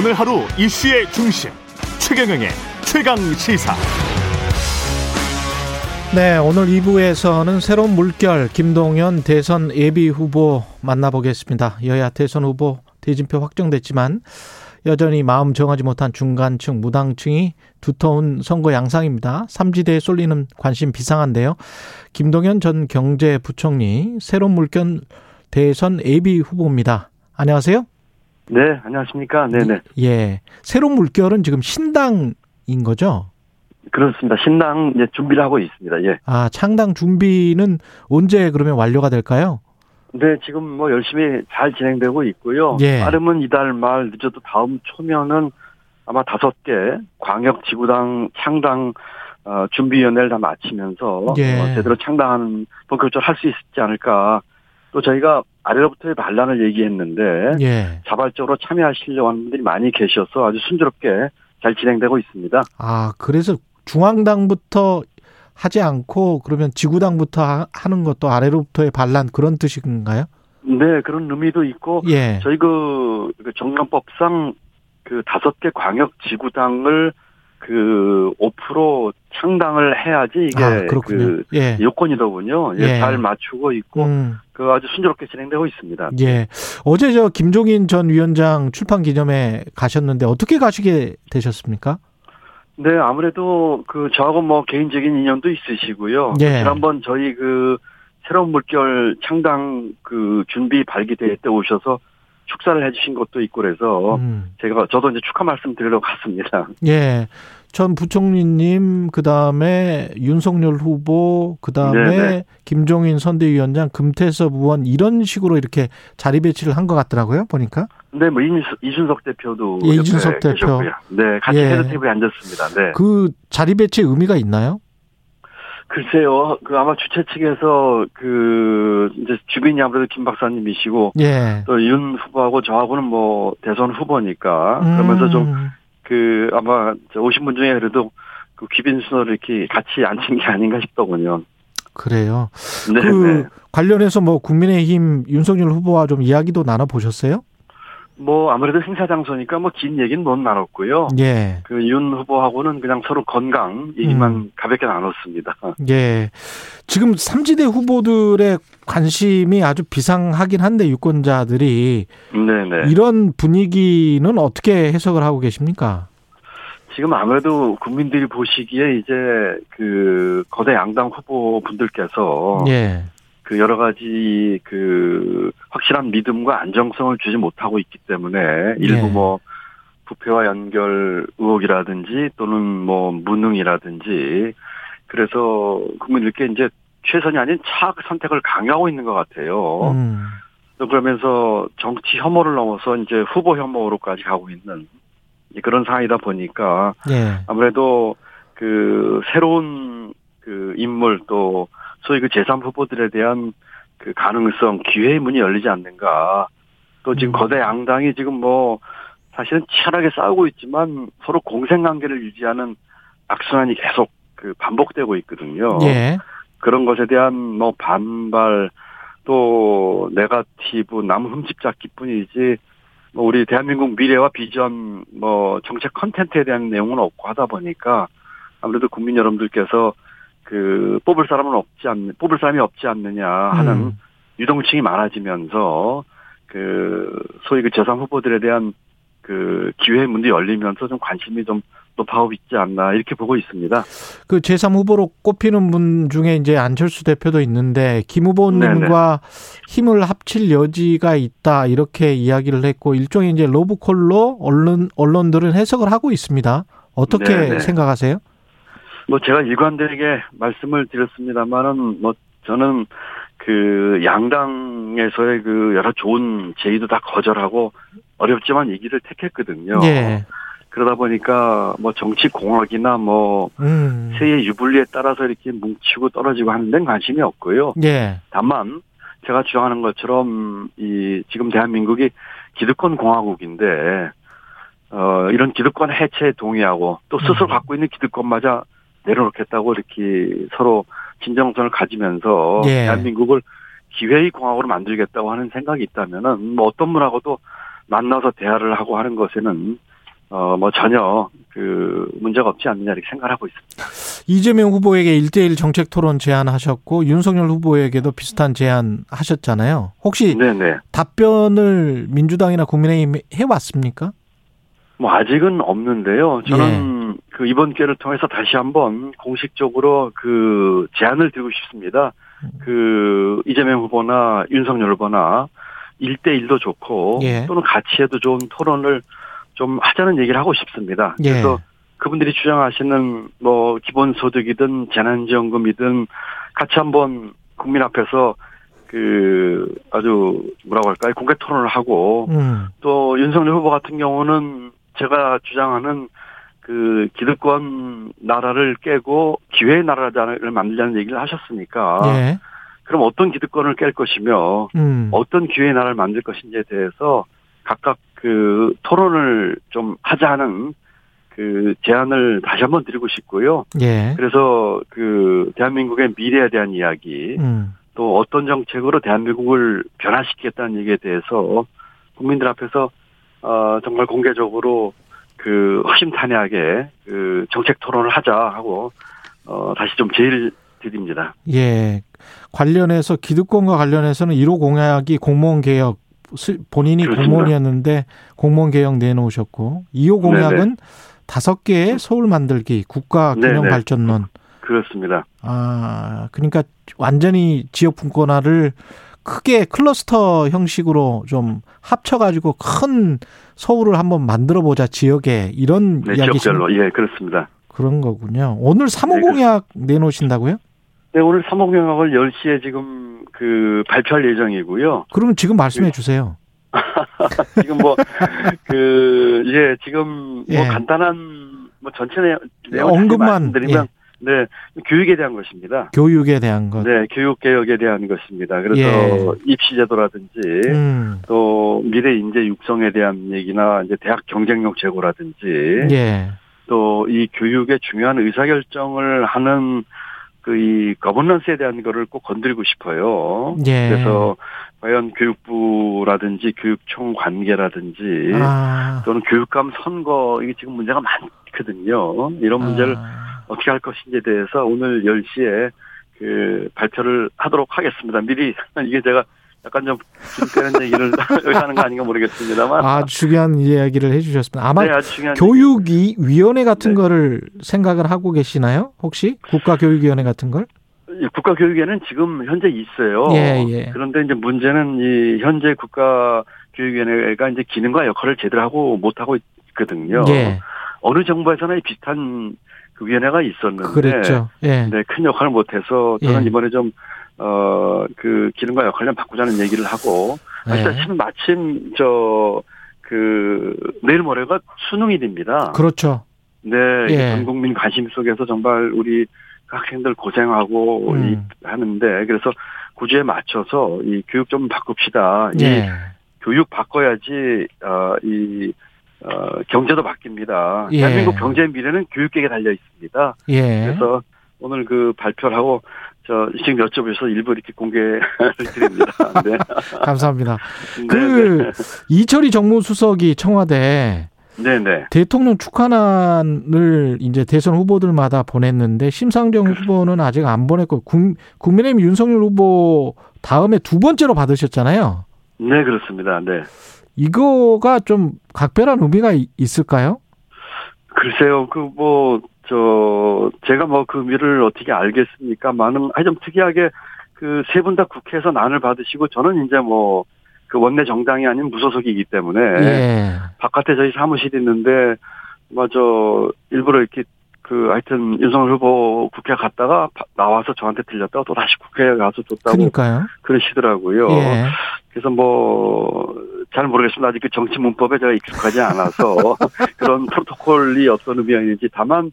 오늘 하루 이슈의 중심 최경영의 최강 시사. 네, 오늘 2부에서는 새로운 물결 김동연 대선 예비 후보 만나보겠습니다. 여야 대선 후보 대진표 확정됐지만 여전히 마음 정하지 못한 중간층, 무당층이 두터운 선거 양상입니다. 삼지대에 쏠리는 관심 비상한데요. 김동연 전 경제부총리 새로운 물결 대선 예비 후보입니다. 안녕하세요. 네, 안녕하십니까. 네네. 예. 새로운 물결은 지금 신당인 거죠? 그렇습니다. 신당 이제 준비를 하고 있습니다. 예. 아, 창당 준비는 언제 그러면 완료가 될까요? 네, 지금 뭐 열심히 잘 진행되고 있고요. 예. 빠르면 이달 말 늦어도 다음 초면은 아마 다섯 개 광역 지구당 창당 어, 준비위원회를 다 마치면서 예. 어, 제대로 창당하는 본격적으로 할 수 있지 않을까. 또 저희가 아래로부터의 반란을 얘기했는데 예. 자발적으로 참여하시려고 하는 분들이 많이 계셔서 아주 순조롭게 잘 진행되고 있습니다. 아, 그래서 중앙당부터 하지 않고 그러면 지구당부터 하- 하는 것도 아래로부터의 반란 그런 뜻인가요? 네, 그런 의미도 있고 예. 저희 그, 그 정당법상 그 다섯 개 광역 지구당을 그 5% 창당을 해야지 이게 아, 그렇군요. 그 예. 요건이더군요. 예, 예. 잘 맞추고 있고 음, 그 아주 순조롭게 진행되고 있습니다. 예. 어제 저 김종인 전 위원장 출판 기념회 가셨는데 어떻게 가시게 되셨습니까? 네, 아무래도 그 저하고 뭐 개인적인 인연도 있으시고요. 예. 지난번 저희 그 새로운 물결 창당 그 준비 발기 대회 때 오셔서 축사를 해주신 것도 있고 그래서 음. 제가 저도 이제 축하 말씀 드리려고 갔습니다. 예. 전 부총리님, 그 다음에 윤석열 후보, 그 다음에 네네. 김종인 선대위원장, 금태섭 의원 이런 식으로 이렇게 자리 배치를 한 것 같더라고요. 보니까. 네, 뭐 이준- 이준석 대표도 예, 이준석 대표. 계셨고요. 네, 같이 예. head table에 앉았습니다. 네. 그 자리 배치의 의미가 있나요? 글쎄요, 그 아마 주최 측에서 그 이제 주빈이 아무래도 김 박사님이시고 예. 또윤 후보하고 저하고는 뭐 대선 후보니까 그러면서 좀 음. 그 아마 저 오신 분 중에 그래도 그 귀빈 순서를 이렇게 같이 앉힌 게 아닌가 싶더군요. 그래요. 네, 그 네. 관련해서 뭐 국민의힘 윤석열 후보와 좀 이야기도 나눠 보셨어요? 뭐 아무래도 행사 장소니까 뭐 긴 얘기는 못 나눴고요. 예. 그 윤 후보하고는 그냥 서로 건강 얘기만 음. 가볍게 나눴습니다. 예. 지금 삼지대 후보들의 관심이 아주 비상하긴 한데 유권자들이 네네. 이런 분위기는 어떻게 해석을 하고 계십니까? 지금 아무래도 국민들이 보시기에 이제 그 거대 양당 후보 분들께서 예. 그 여러 가지 그 확실한 믿음과 안정성을 주지 못하고 있기 때문에 일부 예. 뭐 부패와 연결 의혹이라든지 또는 뭐 무능이라든지 그래서 국민들께 이제 최선이 아닌 차악 선택을 강요하고 있는 것 같아요. 음. 또 그러면서 정치 혐오를 넘어서 이제 후보 혐오로까지 가고 있는 그런 상황이다 보니까 예. 아무래도 그 새로운 그 인물 또 그 제3 후보들에 대한 그 가능성 기회의 문이 열리지 않는가 또 지금 음. 거대 양당이 지금 뭐 사실은 치열하게 싸우고 있지만 서로 공생 관계를 유지하는 악순환이 계속 그 반복되고 있거든요. 예. 그런 것에 대한 뭐 반발 또 네가티브 남 흠집 잡기뿐이지 뭐 우리 대한민국 미래와 비전 뭐 정책 컨텐츠에 대한 내용은 없고 하다 보니까 아무래도 국민 여러분들께서 그 뽑을 사람은 없지 않는 뽑을 사람이 없지 않느냐 하는 음. 유동층이 많아지면서 그 소위 그 제3 후보들에 대한 그 기회의 문도 열리면서 좀 관심이 좀 높아오고 있지 않나 이렇게 보고 있습니다. 그 제3 후보로 꼽히는 분 중에 이제 안철수 대표도 있는데 김 후보님과 힘을 합칠 여지가 있다 이렇게 이야기를 했고 일종의 이제 로브콜로 언론 언론들은 해석을 하고 있습니다. 어떻게 네네. 생각하세요? 뭐 제가 일관되게 말씀을 드렸습니다만은 뭐 저는 그 양당에서의 그 여러 좋은 제의도 다 거절하고 어렵지만 이 길을 택했거든요. 예. 그러다 보니까 뭐 정치 공학이나 뭐 음. 세의 유불리에 따라서 이렇게 뭉치고 떨어지고 하는 데는 관심이 없고요. 예. 다만 제가 주장하는 것처럼 이 지금 대한민국이 기득권 공화국인데 어 이런 기득권 해체에 동의하고 또 스스로 음. 갖고 있는 기득권마저 내려놓겠다고 이렇게 서로 진정성을 가지면서 예. 대한민국을 기회의 공화국으로 만들겠다고 하는 생각이 있다면은 뭐 어떤 분하고도 만나서 대화를 하고 하는 것에는 어, 뭐 전혀 그 문제가 없지 않느냐 이렇게 생각하고 있습니다. 이재명 후보에게 1대1 정책 토론 제안하셨고 윤석열 후보에게도 비슷한 제안 하셨잖아요. 혹시 네네. 답변을 민주당이나 국민의힘 해 왔습니까? 뭐 아직은 없는데요. 저는 그 이번 기회를 통해서 다시 한번 공식적으로 그 제안을 드리고 싶습니다. 그 이재명 후보나 윤석열 후보나 1대1도 좋고 예. 또는 같이 해도 좋은 토론을 좀 하자는 얘기를 하고 싶습니다. 예. 그래서 그분들이 주장하시는 뭐 기본소득이든 재난지원금이든 같이 한번 국민 앞에서 그 아주 뭐라고 할까요 공개 토론을 하고 음. 또 윤석열 후보 같은 경우는 제가 주장하는 그 기득권 나라를 깨고 기회의 나라를 만들자는 얘기를 하셨으니까 예. 그럼 어떤 기득권을 깰 것이며 음. 어떤 기회의 나라를 만들 것인지에 대해서 각각 그 토론을 좀 하자는 그 제안을 다시 한번 드리고 싶고요. 예. 그래서 그 대한민국의 미래에 대한 이야기 음. 또 어떤 정책으로 대한민국을 변화시키겠다는 얘기에 대해서 국민들 앞에서 어 정말 공개적으로 그 허심탄회하게 그 정책 토론을 하자 하고 어 다시 좀 제의를 드립니다. 예. 관련해서 기득권과 관련해서는 1호 공약이 공무원 개혁 스- 본인이 그렇습니다. 공무원이었는데 공무원 개혁 내놓으셨고 2호 공약은 다섯 개의 서울 만들기 국가 균형 네네. 발전론. 그렇습니다. 아, 그러니까 완전히 지역 분권화를 크게 클러스터 형식으로 좀 합쳐가지고 큰 서울을 한번 만들어 보자 지역에 이런 네, 이야기 지역별로 예 그렇습니다. 그런 거군요. 오늘 3호 네, 공약 내놓으신다고요? 네 오늘 삼목명학을 10시에 지금 그 발표할 예정이고요. 그러면 지금 네. 말씀해 주세요. 지금 뭐 그 예 지금 예. 뭐 간단한 뭐 전체 내용 내용 언급만, 예. 말씀드리면 네 교육에 대한 것입니다. 교육에 대한 것. 네 교육 개혁에 대한 것입니다. 그래서 예. 입시 제도라든지 음. 또 미래 인재 육성에 대한 얘기나 이제 대학 경쟁력 제고라든지 예. 또 이 교육의 중요한 의사결정을 하는 그이 거버넌스에 대한 거를 꼭 건드리고 싶어요. 예. 그래서 과연 교육부라든지 교육청 관계라든지 아. 또는 교육감 선거 이게 지금 문제가 많거든요. 이런 문제를 아. 어떻게 할 것인지에 대해서 오늘 10시에 그 발표를 하도록 하겠습니다. 미리 이게 제가 약간 좀 기름되는 얘기를 하는 거 아닌가 모르겠습니다만 아주 중요한 이야기를 해주셨습니다. 아마 네, 중요한 교육위원회 같은 네. 거를 생각을 하고 계시나요? 혹시 국가교육위원회 같은 걸? 이 국가교육위원회는 지금 현재 있어요. 예, 예. 그런데 이제 문제는 이 현재 국가교육위원회가 이제 기능과 역할을 제대로 하고 못 하고 있거든요. 예, 어느 정부에서나 이 비슷한 그 위원회가 있었는데, 그랬죠. 예, 네, 큰 역할을 못해서 저는 예. 이번에 좀 어, 그 기능과 역할을 좀 바꾸자는 얘기를 하고, 예. 아시다시피 마침 저, 그, 내일 모레가 수능일입니다. 그렇죠. 네, 예. 전 국민 관심 속에서 정말 우리 학생들 고생하고 음. 이, 하는데 그래서 구주에 맞춰서 이 교육 좀 바꿉시다. 이 예, 교육 바꿔야지 어이 어, 경제도 바뀝니다. 예. 대한민국 경제의 미래는 교육계에 달려 있습니다. 예. 그래서 오늘 그 발표를 하고 저 지금 여쭤보셔서 일부 이렇게 공개를 드립니다. 네. 감사합니다. 네, 그 이철희 정무수석이 청와대 네, 네. 대통령 축하난을 이제 대선 후보들마다 보냈는데 심상정 후보는 아직 안 보냈고 국, 국민의힘 윤석열 후보 다음에 두 번째로 받으셨잖아요. 네, 그렇습니다. 네. 이거가 좀 각별한 의미가 이- 있을까요? 글쎄요, 그, 뭐, 저, 제가 뭐그 미를 어떻게 알겠습니까? 많은, 아니 좀 특이하게 그 세 분 다 국회에서 난을 받으시고 저는 이제 뭐, 그 원내 정당이 아닌 무소속이기 때문에 예. 바깥에 저희 사무실이 있는데, 뭐저 일부러 이렇게 그 하여튼 윤석열 후보 국회 갔다가 바- 나와서 저한테 들렸다가 또 다시 국회에 가서 줬다고 그러니까요. 그러시더라고요. 예. 그래서 뭐 잘 모르겠습니다. 아직 그 정치 문법에 제가 익숙하지 않아서 그런 프로토콜이 어떤 의미가 있는지 다만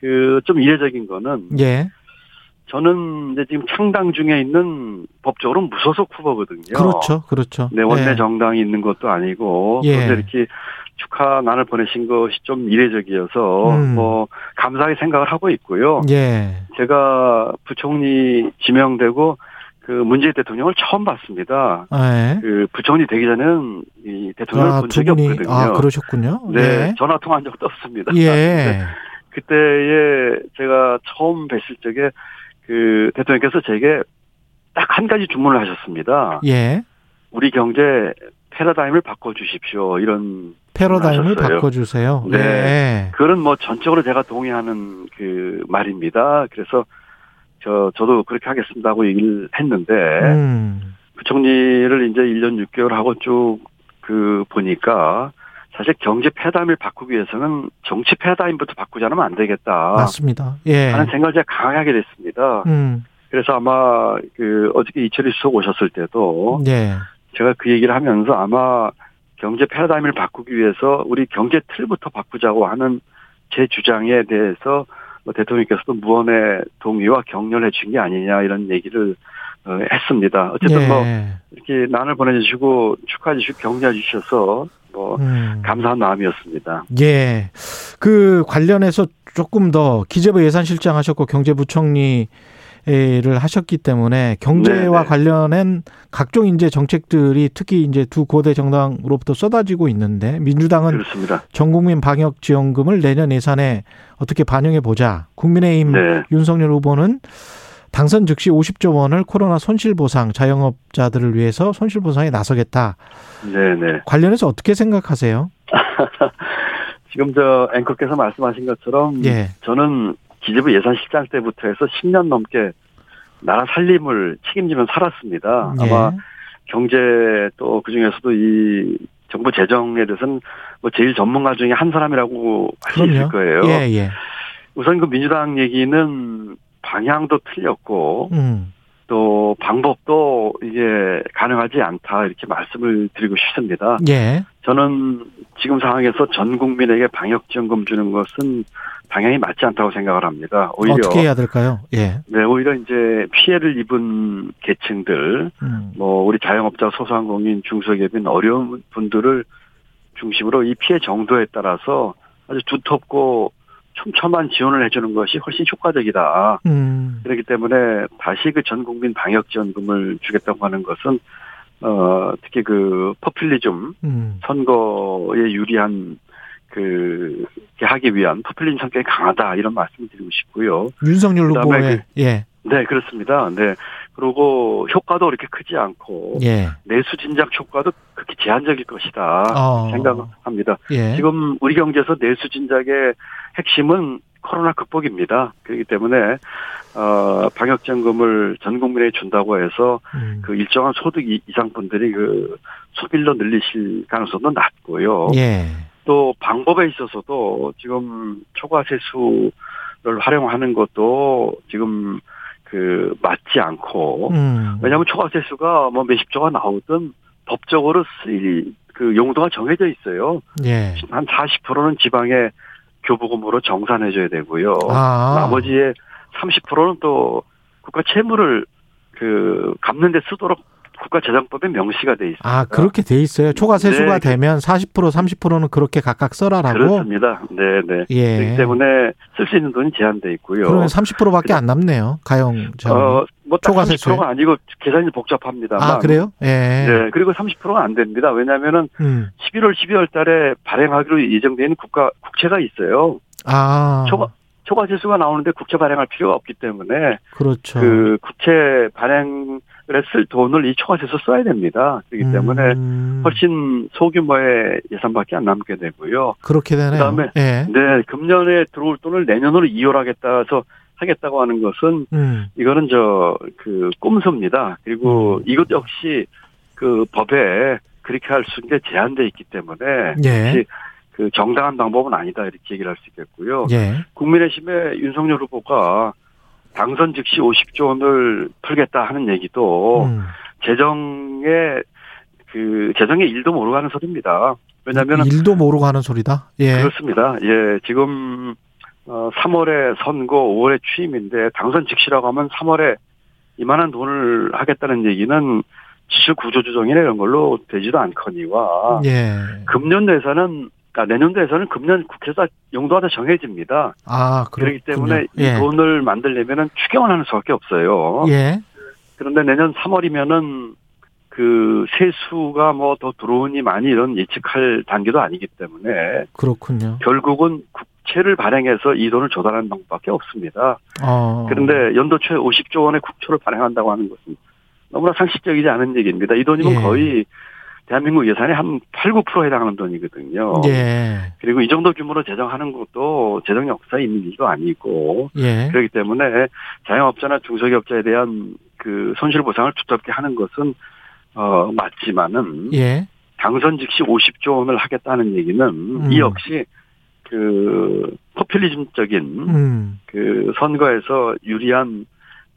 그 좀 이례적인 거는 예. 저는 이제 지금 창당 중에 있는 법적으로 무소속 후보거든요. 그렇죠. 그렇죠. 네, 원내 예. 정당이 있는 것도 아니고 예. 그런데 이렇게 축하 난을 보내신 것이 좀 이례적이어서 음. 뭐 감사하게 생각을 하고 있고요. 예. 제가 부총리 지명되고 그 문재인 대통령을 처음 봤습니다. 예. 그 부총리 되기 전에는 이 대통령을 아, 본두 적이 분이 없거든요. 아 그러셨군요. 네, 예. 전화 통화한 적도 없습니다. 예. 그때에 제가 처음 뵀을 적에 그 대통령께서 제게 딱 한 가지 주문을 하셨습니다. 예. 우리 경제 패러다임을 바꿔주십시오. 이런 패러다임을. 바꿔주세요. 네. 예. 그거는 뭐 전적으로 제가 동의하는 그 말입니다. 그래서 저 저도 그렇게 하겠습니다 하고 얘기를 했는데 음. 부총리를 이제 1년 6개월 하고 쭉 그 보니까 사실 경제 패러다임을 바꾸기 위해서는 정치 패러다임부터 바꾸지 않으면 안 되겠다 맞습니다. 예. 하는 생각을 제가 강하게 하게 됐습니다. 음. 그래서 아마 그 어저께 이철희 수석 오셨을 때도 예. 제가 그 얘기를 하면서 아마 경제 패러다임을 바꾸기 위해서 우리 경제 틀부터 바꾸자고 하는 제 주장에 대해서 뭐 대통령께서도 무언의 동의와 격려를 해준 게 아니냐 이런 얘기를 어, 했습니다. 어쨌든 예. 뭐 이렇게 난을 보내주시고 축하해 주시고 격려해 주셔서 뭐 음. 감사한 마음이었습니다. 예. 그 관련해서 조금 더 기재부 예산실장 하셨고 경제부총리 를 하셨기 때문에 경제와 네네. 관련한 각종 이제 정책들이 특히 이제 두 고대 정당으로부터 쏟아지고 있는데 민주당은 그렇습니다. 전국민 방역 지원금을 내년 예산에 어떻게 반영해 보자. 국민의힘 네. 윤석열 후보는 당선 즉시 50조 원을 코로나 손실 보상 자영업자들을 위해서 손실 보상에 나서겠다. 네네. 관련해서 어떻게 생각하세요? 지금 저 앵커께서 말씀하신 것처럼 예. 저는 기재부 예산실장 때부터 해서 10년 넘게 나라 살림을 책임지며 살았습니다. 아마 예. 경제 또 그중에서도 이 정부 재정에 대해서는 뭐 제일 전문가 중에 한 사람이라고 할 수 있을 거예요. 예, 예. 우선 그 민주당 얘기는 방향도 틀렸고 음. 또 방법도 이게 가능하지 않다 이렇게 말씀을 드리고 싶습니다. 예. 저는 지금 상황에서 전 국민에게 방역 지원금 주는 것은 방향이 맞지 않다고 생각을 합니다. 오히려 어떻게 해야 될까요? 예. 네, 오히려 이제 피해를 입은 계층들, 음. 뭐 우리 자영업자, 소상공인, 중소기업인 어려운 분들을 중심으로 이 피해 정도에 따라서 아주 두텁고 촘촘한 지원을 해주는 것이 훨씬 효과적이다. 음. 그렇기 때문에 다시 그 전 국민 방역 지원금을 주겠다고 하는 것은 어 특히 그 퍼퓰리즘 음. 선거에 유리한 그게 하기 위한 퍼퓰리즘 성격이 강하다 이런 말씀을 드리고 싶고요. 윤석열 후보의 예. 네 그렇습니다. 네 그리고 효과도 그렇게 크지 않고 예. 내수 진작 효과도 극히 제한적일 것이다 어. 생각합니다. 예. 지금 우리 경제에서 내수 진작의 핵심은 코로나 극복입니다. 그렇기 때문에 어 방역 지원금을 전 국민에 준다고 해서 음. 그 일정한 소득 이- 이상 분들이 그 소비로 늘리실 가능성도 낮고요. 예. 또 방법에 있어서도 지금 초과 세수를 활용하는 것도 지금 그 맞지 않고 음. 왜냐하면 초과세수가 뭐 몇십 조가 나오든 법적으로 쓰일 그 용도가 정해져 있어요. 예. 한 40%는 지방에 교부금으로 정산해줘야 되고요. 아. 나머지의 30%는 또 국가 채무를 그 갚는 데 쓰도록 국가재정법에 명시가 돼 있습니다. 아, 그렇게 돼 있어요. 초과 세수가 네. 되면 40% 30%는 그렇게 각각 써라라고. 그렇습니다. 네, 네. 예. 그렇기 때문에 쓸 수 있는 돈이 제한돼 있고요. 그러면 30%밖에 안 남네요. 가용 자. 어, 뭐딱 초과 세수에? 30%가 아니고 계산이 복잡합니다만. 아, 그래요? 예. 네. 그리고 30%가 안 됩니다. 왜냐하면은 음. 11월, 12월 달에 발행하기로 예정되어 있는 국가 국채가 있어요. 아. 초과 초과세수가 나오는데 국채 발행할 필요가 없기 때문에 그렇죠. 그 국채 발행을 쓸 돈을 이 초과세수 써야 됩니다. 그렇기 때문에 음. 훨씬 소규모의 예산밖에 안 남게 되고요. 그렇게 되네요. 그다음에 예. 네, 금년에 들어올 돈을 내년으로 이월하겠다 해서 하겠다고 하는 것은 음. 이거는 저 그 꼼수입니다. 그리고 음. 이것 역시 그 법에 그렇게 할 수 있는 게 제한돼 있기 때문에 예. 그 정당한 방법은 아니다 이렇게 얘기를 할 수 있겠고요. 예. 국민의힘의 윤석열 후보가 당선 즉시 50조 원을 풀겠다 하는 얘기도 음. 재정에 그 재정에 일도 모르고 하는 소리입니다. 왜냐하면 일도 모르고 하는 소리다. 예. 그렇습니다. 예, 지금 어 3월에 선거, 5월에 취임인데 당선 즉시라고 하면 3월에 이만한 돈을 하겠다는 얘기는 지출 구조 조정이나 이런 걸로 되지도 않거니와 예. 금년 예산은 그러니까 내년도 예산은 금년 국회에서 용도가 다 정해집니다. 아, 그렇기. 때문에 예. 이 돈을 만들려면은 추경을 하는 수밖에 없어요. 예. 그런데 내년 3월이면은 그 세수가 뭐 더 들어오니 많이 이런 예측할 단계도 아니기 때문에 그렇군요. 결국은 국채를 발행해서 이 돈을 조달하는 방법밖에 없습니다. 어. 그런데 연도 초에 50조 원의 국초를 발행한다고 하는 것은 너무나 상식적이지 않은 얘기입니다. 이 돈이면 예. 거의 대한민국 예산의 한 8, 9%에 해당하는 돈이거든요. 예. 그리고 이 정도 규모로 재정하는 것도 재정 역사에 있는 일도 아니고 예. 그렇기 때문에 자영업자나 중소기업자에 대한 그 손실 보상을 두텁게 하는 것은 어 맞지만은 예. 당선 즉시 50조 원을 하겠다는 얘기는 음. 이 역시 그 포퓰리즘적인 음. 그 선거에서 유리한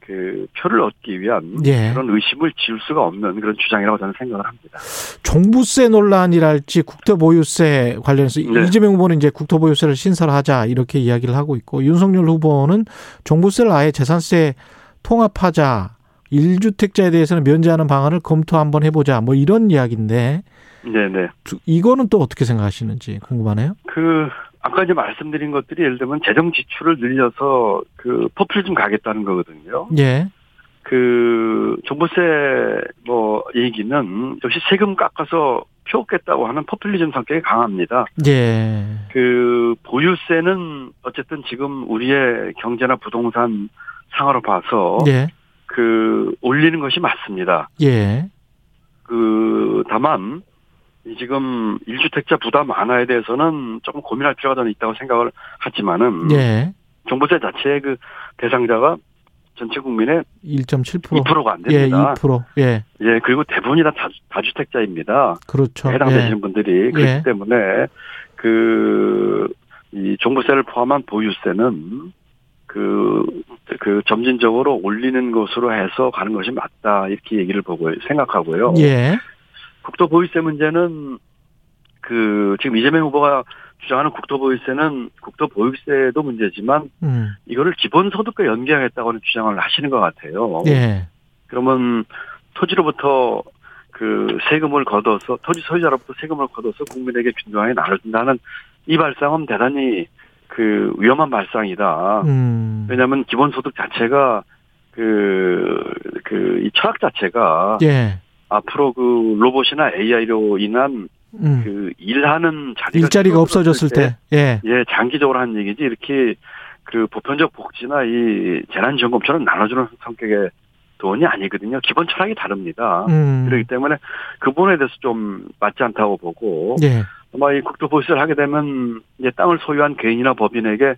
그 표를 얻기 위한 예. 그런 의심을 지울 수가 없는 그런 주장이라고 저는 생각을 합니다. 종부세 논란이랄지 국토보유세 관련해서 네. 이재명 후보는 이제 국토보유세를 신설하자 이렇게 이야기를 하고 있고 윤석열 후보는 종부세를 아예 재산세 통합하자 1주택자에 대해서는 면제하는 방안을 검토 한번 해보자 뭐 이런 이야기인데 네네. 두- 이거는 또 어떻게 생각하시는지 궁금하네요. 그 아까 이제 말씀드린 것들이 예를 들면 재정 지출을 늘려서 그 포퓰리즘 가겠다는 거거든요. 예. 그 종부세 뭐 얘기는 역시 세금 깎아서 표 얻겠다고 하는 포퓰리즘 성격이 강합니다. 예. 그 보유세는 어쨌든 지금 우리의 경제나 부동산 상황으로 봐서 예. 그 올리는 것이 맞습니다. 예. 그 다만 이 지금 1주택자 부담 완화에 대해서는 조금 고민할 필요가 더 있다고 생각을 하지만은 예. 종부세 자체의 그 대상자가 전체 국민의 1.7%. 2%가 안 예, 됩니다. 2%. 예. 예, 그리고 대부분이 다 다- 다주택자입니다. 그렇죠. 해당되시는 예. 분들이 그렇기 예. 때문에 그 이 종부세를 포함한 보유세는 그, 그 점진적으로 올리는 것으로 해서 가는 것이 맞다 이렇게 얘기를 보고 생각하고요. 예. 국토 보유세 문제는 그 지금 이재명 후보가 주장하는 국토 보유세는 국토 보유세도 문제지만 음. 이거를 기본 소득과 연계하겠다고는 주장을 하시는 것 같아요. 예. 그러면 토지로부터 그 세금을 걷어서 토지 소유자로부터 세금을 걷어서 국민에게 균등하게 나눠준다는 이 발상은 대단히 그 위험한 발상이다. 음. 왜냐하면 기본소득 자체가 그 그 이 철학 자체가 예. 앞으로 그 로봇이나 AI로 인한 음. 그 일하는 자리가 일자리가 없어졌을 때. 예. 예 장기적으로 하는 얘기지 이렇게 그 보편적 복지나 이 재난지원금처럼 나눠주는 성격의 돈이 아니거든요. 기본 철학이 다릅니다. 음. 그렇기 때문에 그 부분에 대해서 좀 맞지 않다고 보고 예. 아마 이 국토보유세를 하게 되면 이제 땅을 소유한 개인이나 법인에게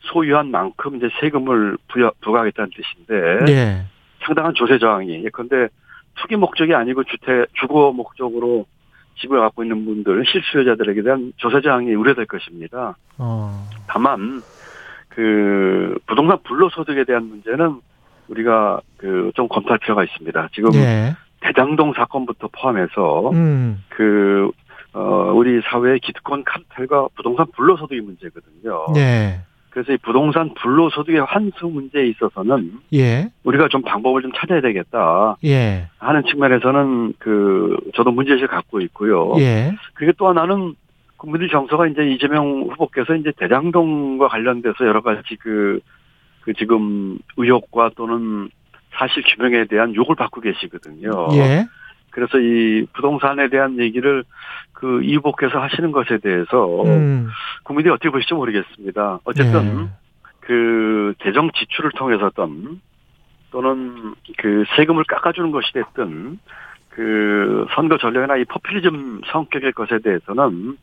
소유한 만큼 이제 세금을 부여, 부과하겠다는 뜻인데 예. 상당한 조세 저항이 예컨대 투기 목적이 아니고 주택 주거 목적으로 집을 갖고 있는 분들 실수요자들에게 대한 조세 저항이 우려될 것입니다. 어. 다만 그 부동산 불로소득에 대한 문제는 우리가 그 좀 검토할 필요가 있습니다. 지금 예. 대장동 사건부터 포함해서 음. 그 어, 우리 사회의 기득권 카르텔과 부동산 불로소득이 문제거든요. 예. 그래서 이 부동산 불로소득의 환수 문제에 있어서는 예. 우리가 좀 방법을 좀 찾아야 되겠다 예. 하는 측면에서는 그 저도 문제의식을 갖고 있고요. 예. 그리고 또 하나는 국민들 정서가 이제 이재명 후보께서 이제 대장동과 관련돼서 여러 가지 그, 그 지금 의혹과 또는 사실 규명에 대한 욕을 받고 계시거든요. 예. 그래서 이 부동산에 대한 얘기를 그이 후보께서 하시는 것에 대해서 음. 국민들이 어떻게 보실지 모르겠습니다. 어쨌든 예. 그 재정 지출을 통해서든 또는 그 세금을 깎아주는 것이 됐든 그 선거 전략이나 이 포퓰리즘 성격의 것에 대해서는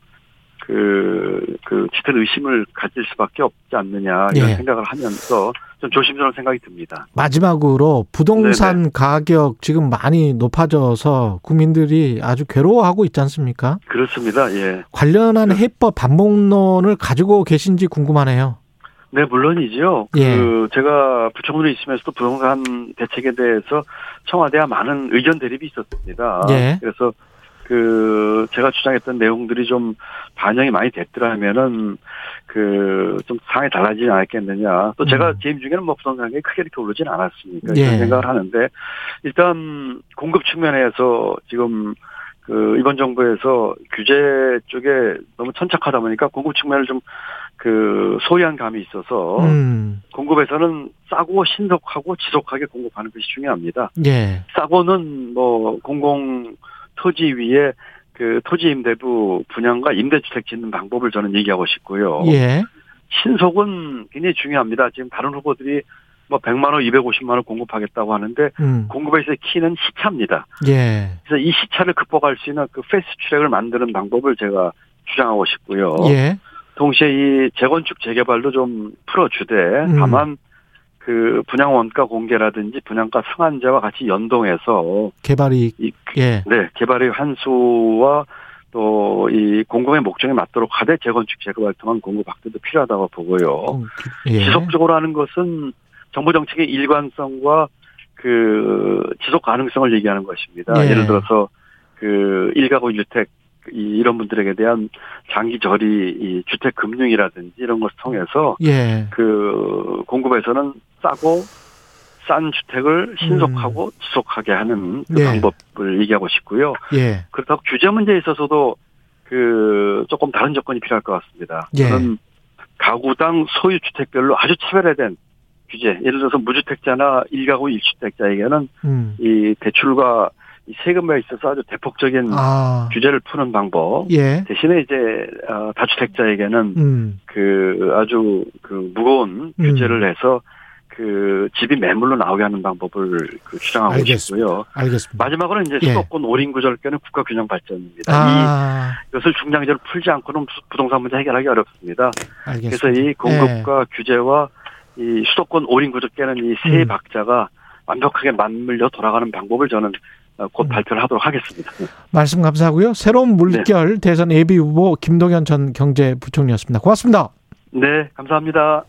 그, 그, 짙은 의심을 가질 수밖에 없지 않느냐, 이런 예. 생각을 하면서 좀 조심스러운 생각이 듭니다. 마지막으로 부동산 가격 지금 많이 높아져서 국민들이 아주 괴로워하고 있지 않습니까? 그렇습니다, 예. 관련한 해법 반복론을 가지고 계신지 궁금하네요. 네, 물론이죠. 예. 그, 제가 부총리에 있으면서도 부동산 대책에 대해서 청와대와 많은 의견 대립이 있었습니다. 예. 그래서 그, 제가 주장했던 내용들이 좀 반영이 많이 됐더라면은 그, 좀 상황이 달라지지 않았겠느냐. 또 제가 음. 재임 중에는 뭐 부동산 가격이 크게 이렇게 오르진 않았으니까. 예. 이런 생각을 하는데 일단 공급 측면에서 지금 그 이번 정부에서 규제 쪽에 너무 천착하다 보니까 공급 측면을 좀 그 소외한 감이 있어서 음. 공급에서는 싸고 신속하고 지속하게 공급하는 것이 중요합니다. 예. 싸고는 뭐 공공 토지 위에 그 토지 임대부 분양과 임대주택 짓는 방법을 저는 얘기하고 싶고요. 예. 신속은 굉장히 중요합니다. 지금 다른 후보들이 뭐 100만 원, 250만 원 공급하겠다고 하는데 음. 공급에서의 키는 시차입니다. 예. 그래서 이 시차를 극복할 수 있는 그 패스트 트랙을 만드는 방법을 제가 주장하고 싶고요. 예. 동시에 이 재건축 재개발도 좀 풀어주되 음. 다만 그 분양 원가 공개라든지 분양가 상한제와 같이 연동해서 개발이 이 예. 네, 개발의 환수와 또 이 공공의 목적에 맞도록 하되 재건축 재개발 통한 공급 확대도 필요하다고 보고요. 어, 예. 지속적으로 하는 것은 정부 정책의 일관성과 그 지속 가능성을 얘기하는 것입니다. 예. 예를 들어서 그 일가구 일주택 이- 이런 분들에게 대한 장기 저리 이 주택 금융이라든지 이런 것을 통해서 예. 그 공급에서는 싸고 싼 주택을 신속하고 지속하게 하는 그 음. 예. 방법을 얘기하고 싶고요. 예. 그렇다고 규제 문제에 있어서도 그 조금 다른 조건이 필요할 것 같습니다. 예. 저는 가구당 소유 주택별로 아주 차별화된 규제, 예를 들어서 무주택자나 일가구 일주택자에게는 음. 이 대출과 이 세금에 있어서 아주 대폭적인 아. 규제를 푸는 방법. 예. 대신에 이제 어, 다주택자에게는 음. 그 아주 그 무거운 음. 규제를 해서 그 집이 매물로 나오게 하는 방법을 그 주장하고 알겠습니다. 싶고요. 알겠습니다. 마지막으로 이제 예. 수도권 오린 구절권의 국가 균형 발전입니다. 아. 이것을 중장기적으로 풀지 않고는 부- 부동산 문제 해결하기 어렵습니다. 알겠습니다. 그래서 이 공급과 규제와 이 수도권 오린 구절권은 이세 음. 박자가 완벽하게 맞물려 돌아가는 방법을 저는 어, 곧 음. 발표를 하도록 하겠습니다. 말씀 감사하고요. 새로운 물결 대선 예비 후보 김동연 전 경제부총리였습니다. 고맙습니다. 네, 감사합니다.